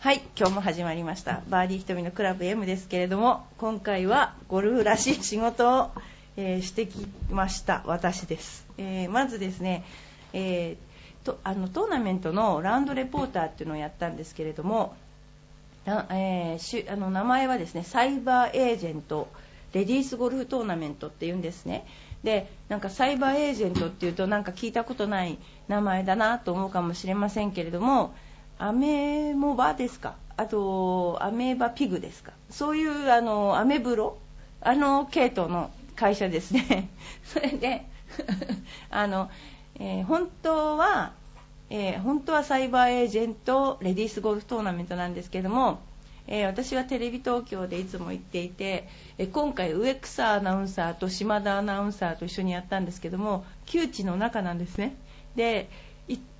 はい、今日も始まりました。バーディー瞳のクラブ M ですけれども、今回はゴルフらしい仕事を、えーしてきました。私です。えーまずですね、えーとあのトーナメントのラウンドレポーターっていうのをやったんですけれども、なえーしあの名前はですねサイバーエージェントレディースゴルフトーナメントっていうんですねでなんかサイバーエージェントっていうとなんか聞いたことない名前だなと思うかもしれませんけれどもアメモバですか？あとアメーバピグですか？そういうあのアメブロ？あの系統の会社ですね。それで あの、えー本当はえー本当はサイバーエージェントレディースゴルフトーナメントなんですけども、えー私はテレビ東京でいつも行っていて、え今回植草アナウンサーと島田アナウンサーと一緒にやったんですけども窮地の中なんですね。で、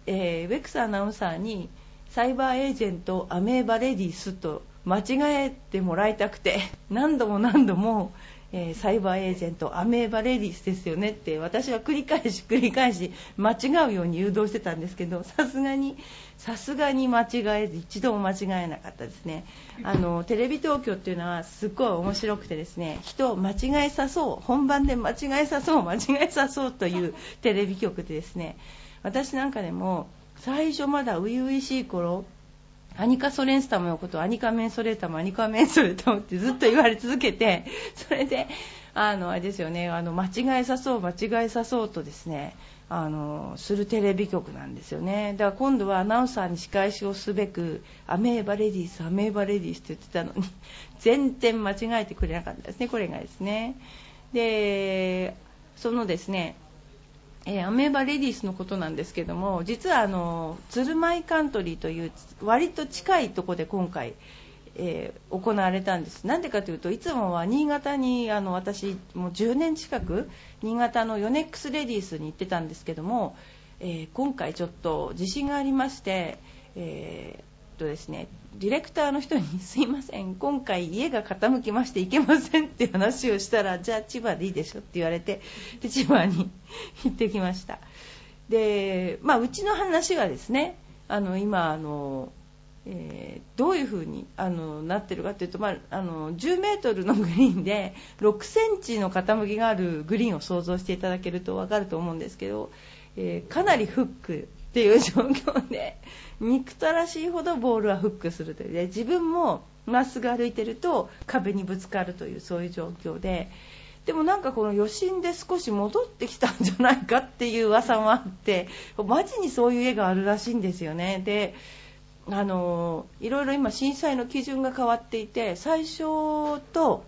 えー植草アナウンサーにサイバーエージェントアメーバレディスと間違えてもらいたくて 何度も何度も、えーサイバーエージェントアメーバレディスですよねって私は繰り返し繰り返し間違うように誘導してたんですけどさすがにさすがに間違えず一度も間違えなかったですね。あのテレビ東京っていうのはすっごい面白くてですね人を間違えさそう本番で間違えさそう間違えさそうというテレビ局でですね私なんかでも最初まだ初々しい頃アニカソレンスタムのことをアニカメンソレータム、アニカメンソレータムってずっと言われ続けて、それで、あの、あれですよね、あの、間違えさそう、間違えさそうとですね、あの、するテレビ局なんですよね。だから今度はアナウンサーに仕返しをすべく、アメーバレディース、アメーバレディースって言ってたのに、全然間違えてくれなかったですね、これがですね。で、そのですね、えーアメーバレディースのことなんですけども実はあの鶴舞カントリーという割と近いところで今回、えー行われたんです。なんでかというといつもは新潟にあの私もう10年近く新潟のヨネックスレディースに行ってたんですけども、えー今回ちょっと地震がありまして、えとですねディレクターの人に「すいません今回家が傾きまして行けません」って話をしたら「じゃあ千葉でいいでしょ」って言われてで千葉に 行ってきました。で、まあ、うちの話はですねあの今あの、えーどういうふうにあのなってるかというと、まあ、あの10メートルのグリーンで6センチの傾きがあるグリーンを想像していただけると分かると思うんですけど、えーかなりフックっていう状況で憎たらしいほどボールはフックするというで自分もまっすぐ歩いてると壁にぶつかるというそういう状況で。でもなんかこの余震で少し戻ってきたんじゃないかっていう噂もあってマジにそういう絵があるらしいんですよね。であのいろいろ今震災の基準が変わっていて最初と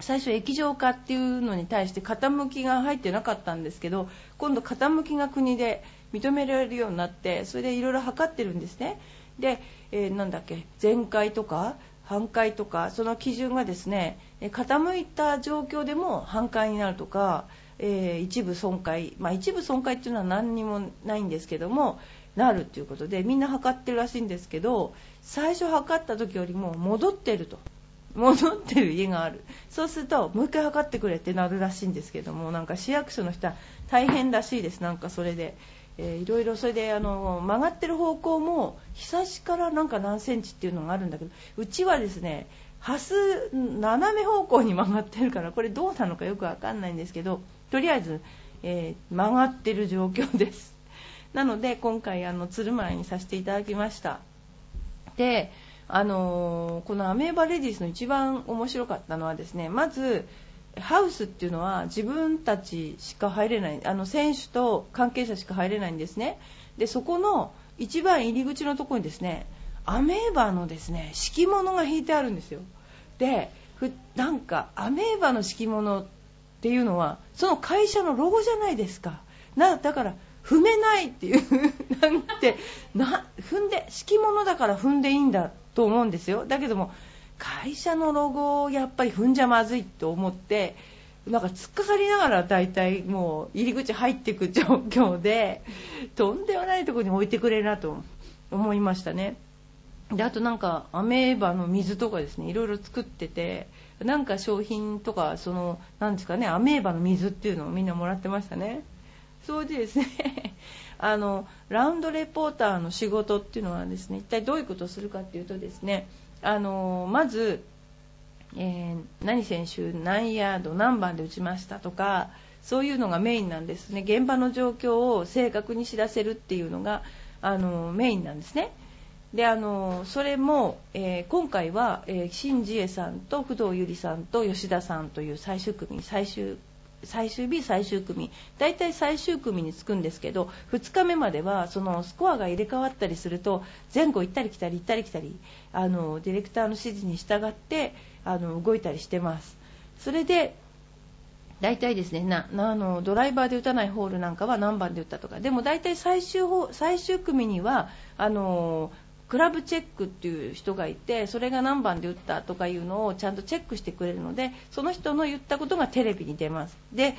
最初液状化っていうのに対して傾きが入ってなかったんですけど今度傾きが国で認められるようになってそれでいろいろ測ってるんですね。で、えーなんだっけ全壊とか半壊とかその基準がですね傾いた状況でも半壊になるとか、えー一部損壊、まあ、一部損壊っていうのは何にもないんですけどもなるっていうことでみんな測ってるらしいんですけど最初測った時よりも戻ってると。戻ってる家がある。そうするともう一回測ってくれってなるらしいんですけどもなんか市役所の人は大変らしいです。なんかそれで、えーいろいろそれであの曲がってる方向もひさしからなんか何センチっていうのがあるんだけどうちはですねハス斜め方向に曲がってるからこれどうなのかよくわかんないんですけどとりあえず、えー曲がってる状況です。なので今回あの鶴舞にさせていただきました。で、あのーこのアメーバレディスの一番面白かったのはですねまずハウスっていうのは自分たちしか入れないあの選手と関係者しか入れないんですね。でそこの一番入り口のところにですねアメーバのですね敷物が引いてあるんですよ。でなんかアメーバの敷物っていうのはその会社のロゴじゃないですか。なだから踏めないっていう なんてな踏んで敷物だから踏んでいいんだと思うんですよ。だけども会社のロゴをやっぱり踏んじゃまずいと思ってなんか突っかかりながら大体もう入り口入っていく状況でとんでもないところに置いてくれるなと思いましたね。であとなんかアメーバの水とかですねいろいろ作っててなんか商品とかそのなんですかねアメーバの水っていうのをみんなもらってましたねそうでですね あのラウンドレポーターの仕事っていうのはですね一体どういうことをするかっていうとですねあのまずえー、何選手何ヤード何番で打ちましたとかそういうのがメインなんですね。現場の状況を正確に知らせるっていうのがあのメインなんですね。であのそれも、えー、今回は、えー、新次恵さんと不動ゆりさんと吉田さんという最終組最終最終日、最終組。大体最終組につくんですけど2日目まではそのスコアが入れ替わったりすると前後行ったり来たり行ったり来たりあのディレクターの指示に従ってあの動いたりしてます。それで大体ですねなあのドライバーで打たないホールなんかは何番で打ったとか。でも大体最終最終組にはあのクラブチェックっていう人がいてそれが何番で打ったとかいうのをちゃんとチェックしてくれるのでその人の言ったことがテレビに出ます。で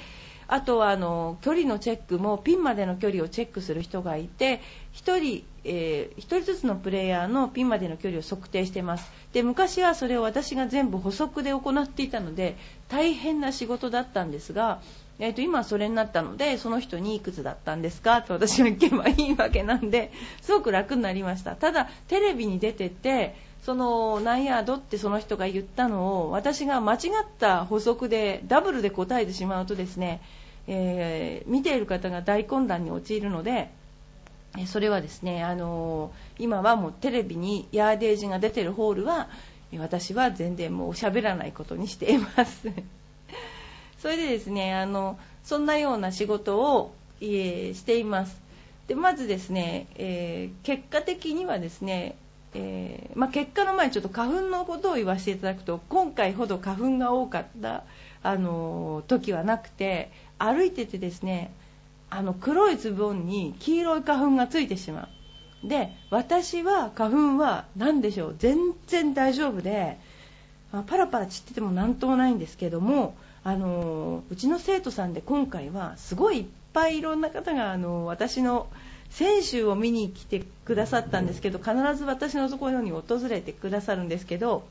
あとはあの距離のチェックもピンまでの距離をチェックする人がいて1人,、えー、1人ずつのプレイヤーのピンまでの距離を測定しています。で昔はそれを私が全部補足で行っていたので大変な仕事だったんですがえー、と今それになったのでその人にいくつだったんですか？と私が聞けばいいわけなんですごく楽になりました。ただテレビに出ててその何ヤードってその人が言ったのを私が間違った補足でダブルで答えてしまうとですね、えー、見ている方が大混乱に陥るのでそれはですね、あのー、今はもうテレビにヤーデージが出てるホールは私は全然もう喋らないことにしています。それでですねあのそんなような仕事を、え、しています。でまずですね、えー、結果的にはですね、えー、まあ、結果の前にちょっと花粉のことを言わせていただくと今回ほど花粉が多かったあの時はなくて歩いててですねあの黒いズボンに黄色い花粉がついてしまう。で私は花粉は何でしょう？全然大丈夫でパラパラ散ってても何ともないんですけどもあのうちの生徒さんで今回はすごいいっぱいいろんな方があの私の選手を見に来てくださったんですけど必ず私のところに訪れてくださるんですけど、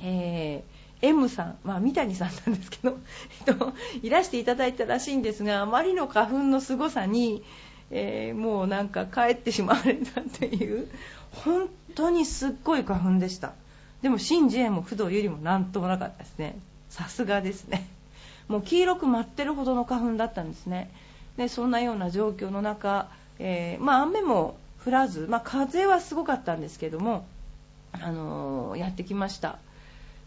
えー、M さん、まあ、三谷さんなんですけど、えっと、いらしていただいたらしいんですがあまりの花粉のすごさに、えー、もうなんか帰ってしまわれたという本当にすっごい花粉でした。でもシン・ジエも不動よりもなんともなかったですね。さすがですねもう黄色く舞ってるほどの花粉だったんですね。でそんなような状況の中、えー、まあ、雨も降らず、まあ、風はすごかったんですけども、あのー、やってきました。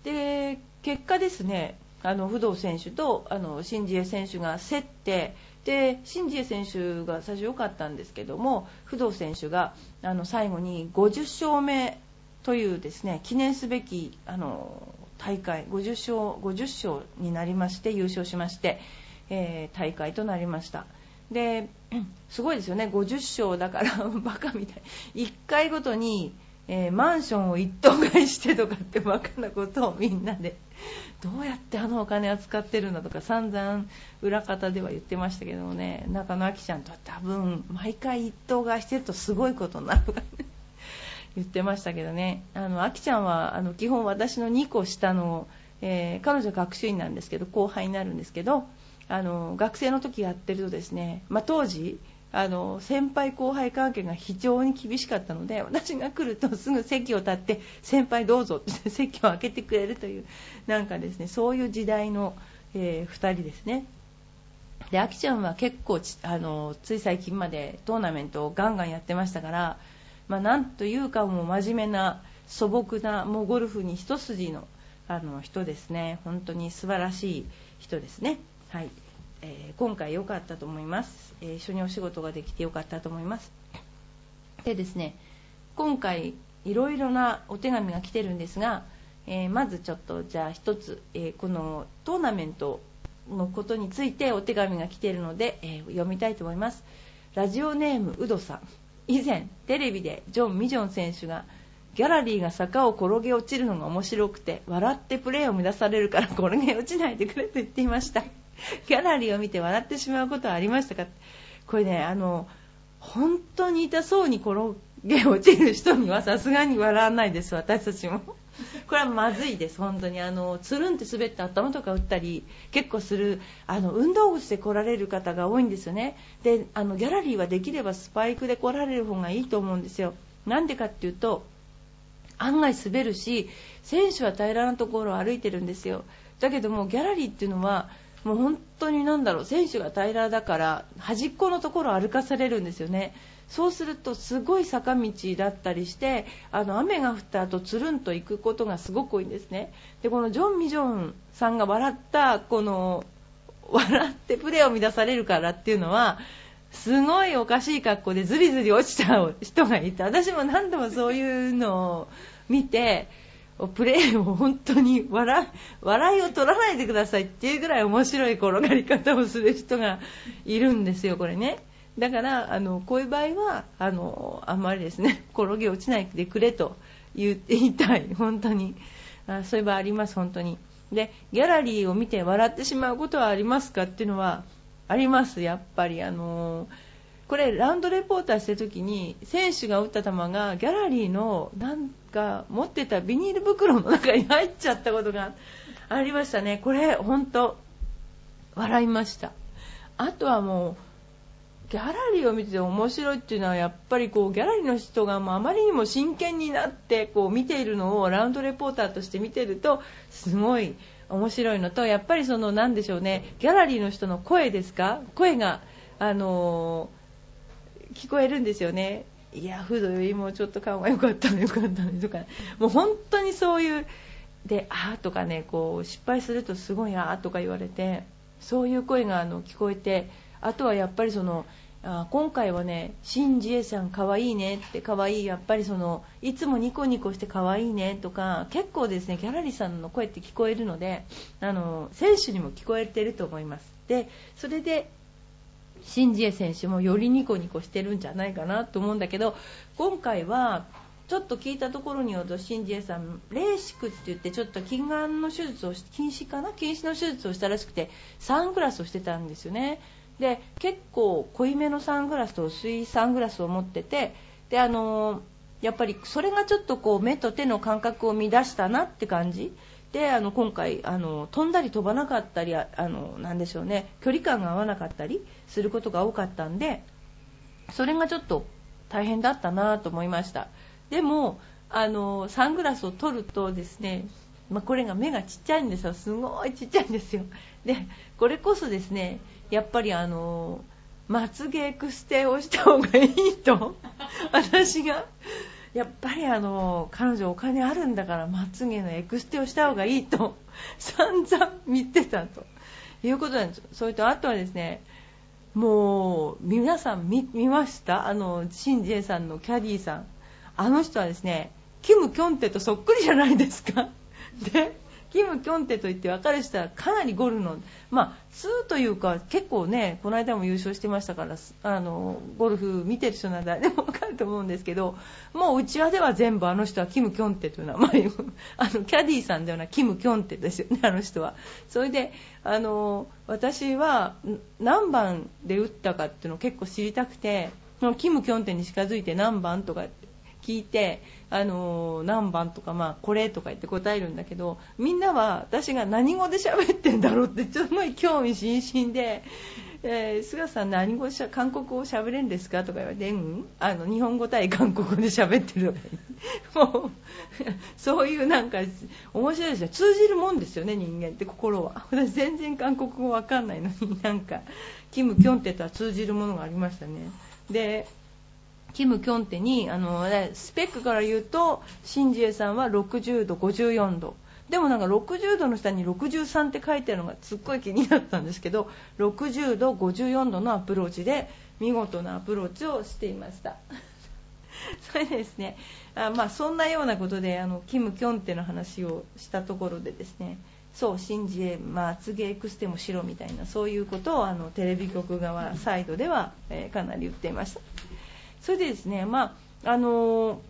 で結果ですねあの不動選手とあのシンジエ選手が競ってでシンジエ選手が最初良かったんですけども不動選手があの最後に50勝目というですね記念すべきあの大会50勝 ,50 勝になりまして優勝しまして、えー、大会となりました。で すごいですよね。50勝だから バカみたい。1回ごとに、えー、マンションを一棟買いしてとかってバカなことをみんなでどうやってあのお金は使ってるんだとか散々裏方では言ってましたけどもね。中野亜紀ちゃんとは多分毎回一棟買いしてるとすごいことになるからね。言ってましたけどね。あのあきちゃんはあの基本私の2個下の、えー、彼女学習院なんですけど後輩になるんですけどあの学生の時やってるとですね、まあ、当時あの先輩後輩関係が非常に厳しかったので私が来るとすぐ席を立って先輩どうぞって 席を開けてくれるというなんかですねそういう時代の、えー、2人ですね。であきちゃんは結構あのつい最近までトーナメントをガンガンやってましたからまあ、なんというかもう真面目な素朴なもうゴルフに一筋のあの人ですね。本当に素晴らしい人ですね。はい、えー、今回良かったと思います、えー、一緒にお仕事ができて良かったと思います。でですね今回いろいろなお手紙が来てるんですが、えー、まずちょっとじゃあ一つ、えこのトーナメントのことについてお手紙が来ているので、え読みたいと思います。ラジオネームうどさん。以前テレビでジョン・ミジョン選手が、ギャラリーが坂を転げ落ちるのが面白くて笑ってプレーを乱されるから転げ落ちないでくれと言っていました。ギャラリーを見て笑ってしまうことはありましたか？これねあの本当に痛そうに転げ落ちる人にはさすがに笑わないです私たちも。これはまずいです、本当に。あのつるんって滑って頭とか打ったり結構するあの運動靴で来られる方が多いんですよね。であのギャラリーはできればスパイクで来られる方がいいと思うんですよ。なんでかっていうと案外滑るし選手は平らなところを歩いてるんですよ。だけどもギャラリーっていうのはもう本当になんだろう選手が平らだから端っこのところを歩かされるんですよね。そうするとすごい坂道だったりしてあの雨が降った後つるんと行くことがすごく多いんですね。でこのジョン・ミジョンさんが笑ったこの笑ってプレーを乱されるからっていうのはすごいおかしい格好でずりずり落ちちゃう人がいて私も何度もそういうのを見てプレーを本当に笑いを取らないでくださいっていうぐらい面白い転がり方をする人がいるんですよ、これね。だからあのこういう場合はあのあんまりですね 転げ落ちないでくれと言いたい、本当にあそういう場合あります、本当に。でギャラリーを見て笑ってしまうことはありますかっていうのはあります、やっぱり。あのこれラウンドレポーターしてる時に選手が打った球がギャラリーのなんか持ってたビニール袋の中に入っちゃったことがありましたね。これ本当笑いました。あとはもうギャラリーを見てて面白いっていうのはやっぱりこうギャラリーの人がもうあまりにも真剣になってこう見ているのをラウンドレポーターとして見てるとすごい面白いのとやっぱりその何でしょうねギャラリーの人の声ですか？声があのー、聞こえるんですよねいやフードよりもちょっと顔が良かったの良かったのとかもう本当にそういうであーとかねこう失敗するとすごいあーとか言われてそういう声があの聞こえてあとはやっぱりそのあ今回はね、シン・ジエさんかわいいねってかわいい、やっぱりそのいつもニコニコしてかわいいねとか結構ですねギャラリーさんの声って聞こえるのであの選手にも聞こえてると思います。でそれでシン・ジエ選手もよりニコニコしてるんじゃないかなと思うんだけど今回はちょっと聞いたところによるとシン・ジエさんレーシックって言ってちょっと近眼の手術を禁止かな？禁止の手術をしたらしくてサングラスをしてたんですよね。で結構濃いめのサングラスと薄いサングラスを持っててであのやっぱりそれがちょっとこう目と手の感覚を乱したなって感じであの今回あの飛んだり飛ばなかったりあのなんでしょうね距離感が合わなかったりすることが多かったんでそれがちょっと大変だったなと思いました。でもあのサングラスを取るとですねまあ、これが目がちっちゃいんですよ。すごいちっちゃいんですよ。でこれこそですねやっぱりあのまつげエクステをした方がいいと私がやっぱりあの彼女お金あるんだからまつげのエクステをした方がいいと 散々見てたと。いうことなんですそれとあとはですねもう皆さん見ました？あのシン・ジェさんのキャディーさん。あの人はですねキム・キョンテとそっくりじゃないですか。でキム・キョンテといって分かる人はかなりゴルフの、まあ、2というか結構ねこの間も優勝してましたからあのゴルフ見てる人なら誰でも分かると思うんですけどもううちわでは全部あの人はキム・キョンテという名前。あのキャディーさんではなキム・キョンテですよねあの人は。それであの私は何番で打ったかっていうのを結構知りたくてキム・キョンテに近づいて何番とか聞いてあの何番とか、まあ、これとか言って答えるんだけどみんなは私が何語で喋ってんだろうって ちょっと興味津々で。えー、菅さん何語しゃ韓国語喋れるんですかとか言われて、うん、あの日本語対韓国語で喋ってるとか もう そういうなんか面白いですよ通じるもんですよね人間って心は。私全然韓国語わかんないのになんかキム・キョンテとは通じるものがありましたね。でキム・キョンテにあのスペックから言うとシンジエさんは60度、54度でもなんか60度の下に63って書いてあるのがすっごい気になったんですけど60度、54度のアプローチで見事なアプローチをしていました それですねあ、まあ、そんなようなことであのキム・キョンテの話をしたところでですねそうシンジエ、まあ、厚毛エクステもしろみたいなそういうことをあのテレビ局側サイドでは、えー、かなり言っていました。それでですね、まああの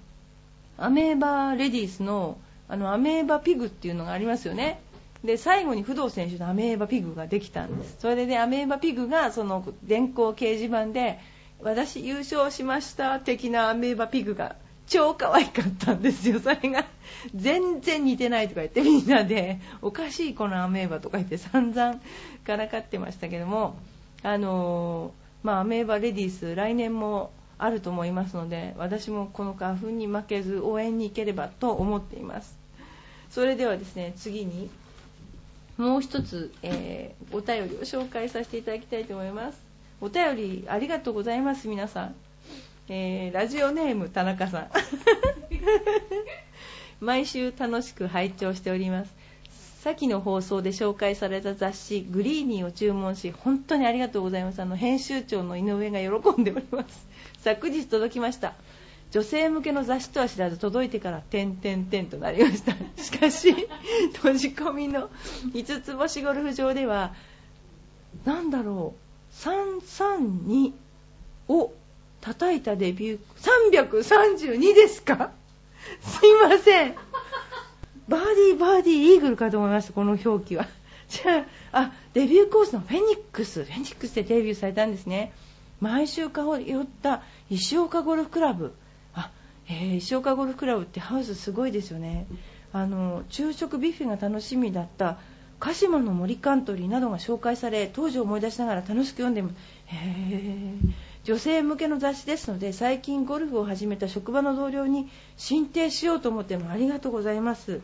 アメーバレディースのあのアメーバピグっていうのがありますよね。で最後に不動選手のアメーバピグができたんです。それでねアメーバピグがその電光掲示板で私優勝しました的なアメーバピグが超可愛かったんですよ。それが全然似てないとか言ってみんなでおかしいこのアメーバとか言って散々からかってましたけどもあのー、まあ、アメーバレディース来年もあると思いますので私もこの花粉に負けず応援に行ければと思っています。それではですね次にもう一つ、えー、お便りを紹介させていただきたいと思います。お便りありがとうございます皆さん、えー、ラジオネーム田中さん。毎週楽しく拝聴しております。先の放送で紹介された雑誌「グリーニー」を注文し本当にありがとうございます。あの編集長の井上が喜んでおります。昨日届きました。女性向けの雑誌とは知らず届いてから点々点となりました。しかし閉じ込みの5つ星ゴルフ場では何だろう332を叩いたデビュー332ですか？すいません。バーディーバーディーイーグルかと思いましたこの表記は。じゃああデビューコースのフェニックス。フェニックスでデビューされたんですね毎週通った石岡ゴルフクラブ。あ、えー、石岡ゴルフクラブってハウスすごいですよね。あの昼食ビュッフェが楽しみだった鹿島の森カントリーなどが紹介され当時を思い出しながら楽しく読んでます女性向けの雑誌ですので最近ゴルフを始めた職場の同僚に進呈しようと思ってもありがとうございます。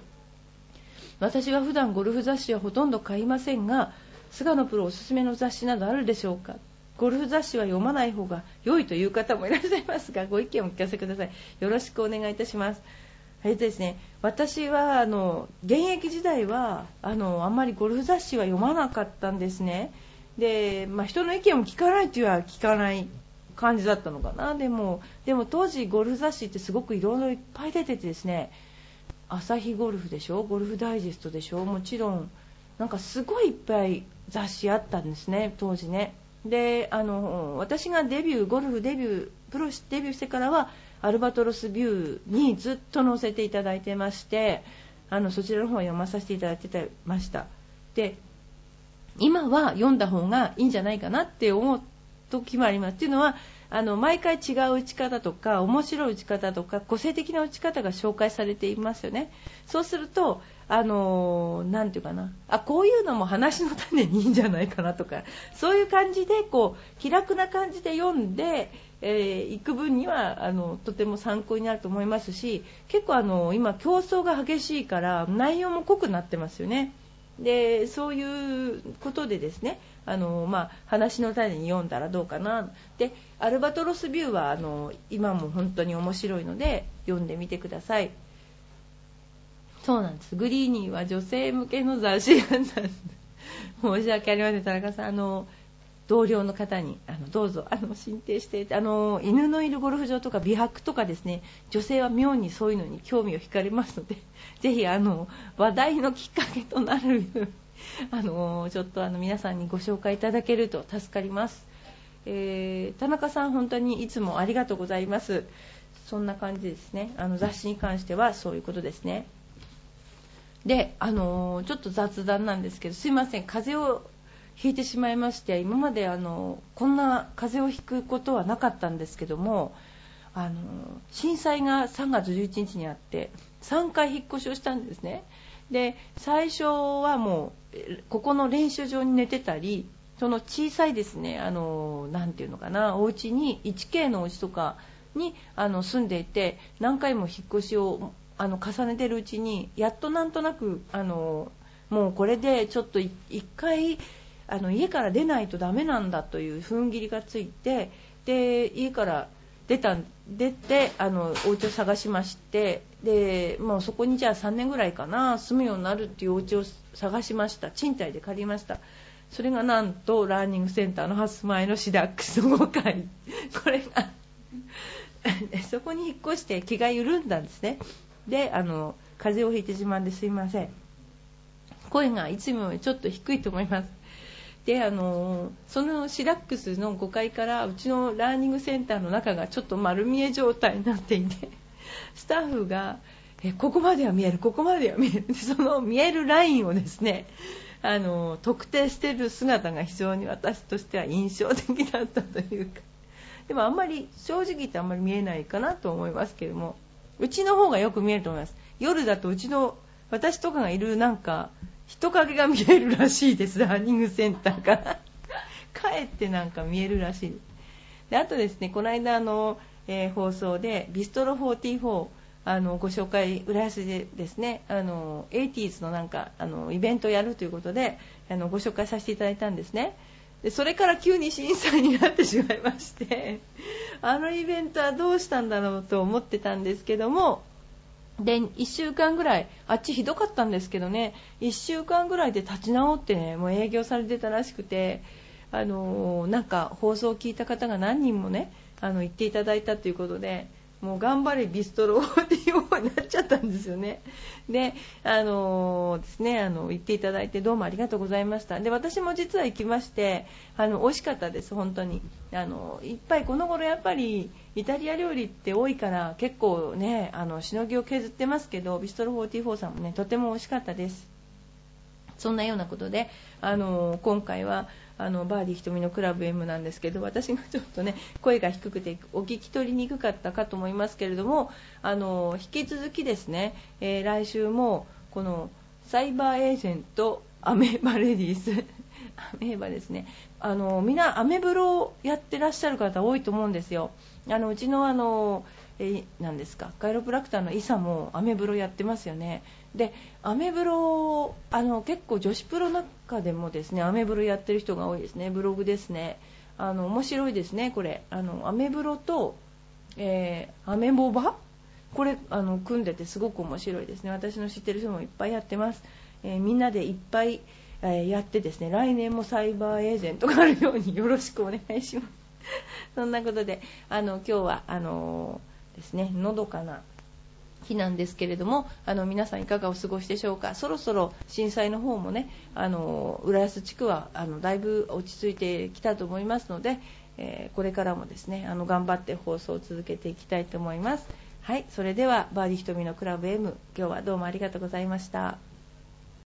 私は普段ゴルフ雑誌はほとんど買いませんが菅野プロおすすめの雑誌などあるでしょうか。ゴルフ雑誌は読まない方が良いという方もいらっしゃいますが ご意見をお聞かせください。よろしくお願いいたします。えっとですね、私はあの現役時代はあのあんまりゴルフ雑誌は読まなかったんですね。で、まあ、人の意見を聞かないというのは聞かない感じだったのかな。でもでも当時ゴルフ雑誌ってすごくいろいろいっぱい出ててですね朝日ゴルフでしょゴルフダイジェストでしょもちろんなんかすごいいっぱい雑誌あったんですね当時ね。であの私がデビューゴルフデビュープロデビューしてからはアルバトロスビューにずっと載せていただいてましてあのそちらの方を読まさせていただいてました。で今は読んだ方がいいんじゃないかなって思う時もあります。っていうのはあの毎回違う打ち方とか面白い打ち方とか個性的な打ち方が紹介されていますよね。そうするとあのー、ていうかな。あこういうのも話の種にいいんじゃないかなとかそういう感じでこう気楽な感じで読んでい、えー、く分にはあのとても参考になると思いますし結構あの今競争が激しいから内容も濃くなってますよね。でそういうことでですねあの、まあ、話の種に読んだらどうかなでアルバトロスビューはあの今も本当に面白いので読んでみてください。そうなんです。グリーニーは女性向けの雑誌なんだ 申し訳ありません田中さん。あの同僚の方にあのどうぞあの進呈してあの犬のいるゴルフ場とか美白とかですね。女性は妙にそういうのに興味を惹かれますのでぜひあの話題のきっかけとなるあのちょっとあの皆さんにご紹介いただけると助かります、えー、田中さん本当にいつもありがとうございます。そんな感じですね。あの雑誌に関してはそういうことですね。で、あの、ちょっと雑談なんですけどすいません。風邪をひいてしまいまして今まであのこんな風邪をひくことはなかったんですけどもあの震災が3月11日にあって3回引っ越しをしたんですね。で最初はもうここの練習場に寝てたりその小さいですねあのなていうのかなお家に 1K のお家とかにあの住んでいて何回も引っ越しをあの重ねてるうちにやっとなんとなくあのもうこれでちょっと1回あの家から出ないとダメなんだという踏ん切りがついてで家から出た出てあのお家を探しましてでもうそこにじゃあ3年ぐらいかな住むようになるっていうお家を探しました。賃貸で借りました。それがなんとラーニングセンターのハス前のシダックス5階。これが そこに引っ越して気が緩んだんですね。であの風邪をひいてしまうんですいません。声がいつもよりちょっと低いと思います。であのそのシダックスの5階からうちのラーニングセンターの中がちょっと丸見え状態になっていて。スタッフがえここまでは見えるここまでは見える。その見えるラインをですねあの特定している姿が非常に私としては印象的だったというか。でもあんまり正直言ってあんまり見えないかなと思いますけども。うちの方がよく見えると思います。夜だとうちの私とかがいるなんか人影が見えるらしいです。ランニングセンターから。かえってなんか見えるらしい。であとですねこの間の、えー、放送でビストロ44あのご紹介浦安でですねあの 80s のなんかあのイベントをやるということであのご紹介させていただいたんですね。でそれから急に審査になってしまいまして あのイベントはどうしたんだろうと思ってたんですけどもで1週間ぐらいあっちひどかったんですけどね1週間ぐらいで立ち直ってねもう営業されてたらしくてあのなんか放送を聞いた方が何人もねあの言っていただいたということでもう頑張れビストロっていう方になっちゃったんですよね。で、あのー、ですね、あの言っていただいてどうもありがとうございました。で、私も実は行きまして、あの美味しかったです本当に。あのいっぱいこの頃やっぱりイタリア料理って多いから結構ねあのしのぎを削ってますけどビストロ44さんもねとても美味しかったです。そんなようなことで、あの今回はあのバーディー瞳のクラブ M なんですけど私がちょっとね声が低くてお聞き取りにくかったかと思いますけれどもあの引き続きですね、えー、来週もこのサイバーエージェントアメー バレディースアメーバですねあのみんなアメブロをやってらっしゃる方多いと思うんですよ。あのうちのあのえなんですかカイロプラクターのイサもアメブロやってますよね。でアメブロあの結構女子プロの中でもですねアメブロやってる人が多いですね。ブログですね。あの面白いですねこれ。あのアメブロと、えー、アメボバ？これあの組んでてすごく面白いですね。私の知ってる人もいっぱいやってます、えー、みんなでいっぱい、えー、やってですね。来年もサイバーエージェントがあるようによろしくお願いします。そんなことであの今日はあのですねのどかな日なんですけれどもあの皆さんいかがお過ごしでしょうか？そろそろ震災の方もねあの浦安地区はあのだいぶ落ち着いてきたと思いますので、えー、これからもですねあの頑張って放送を続けていきたいと思います。はいそれではバーディー瞳のクラブ M 今日はどうもありがとうございました。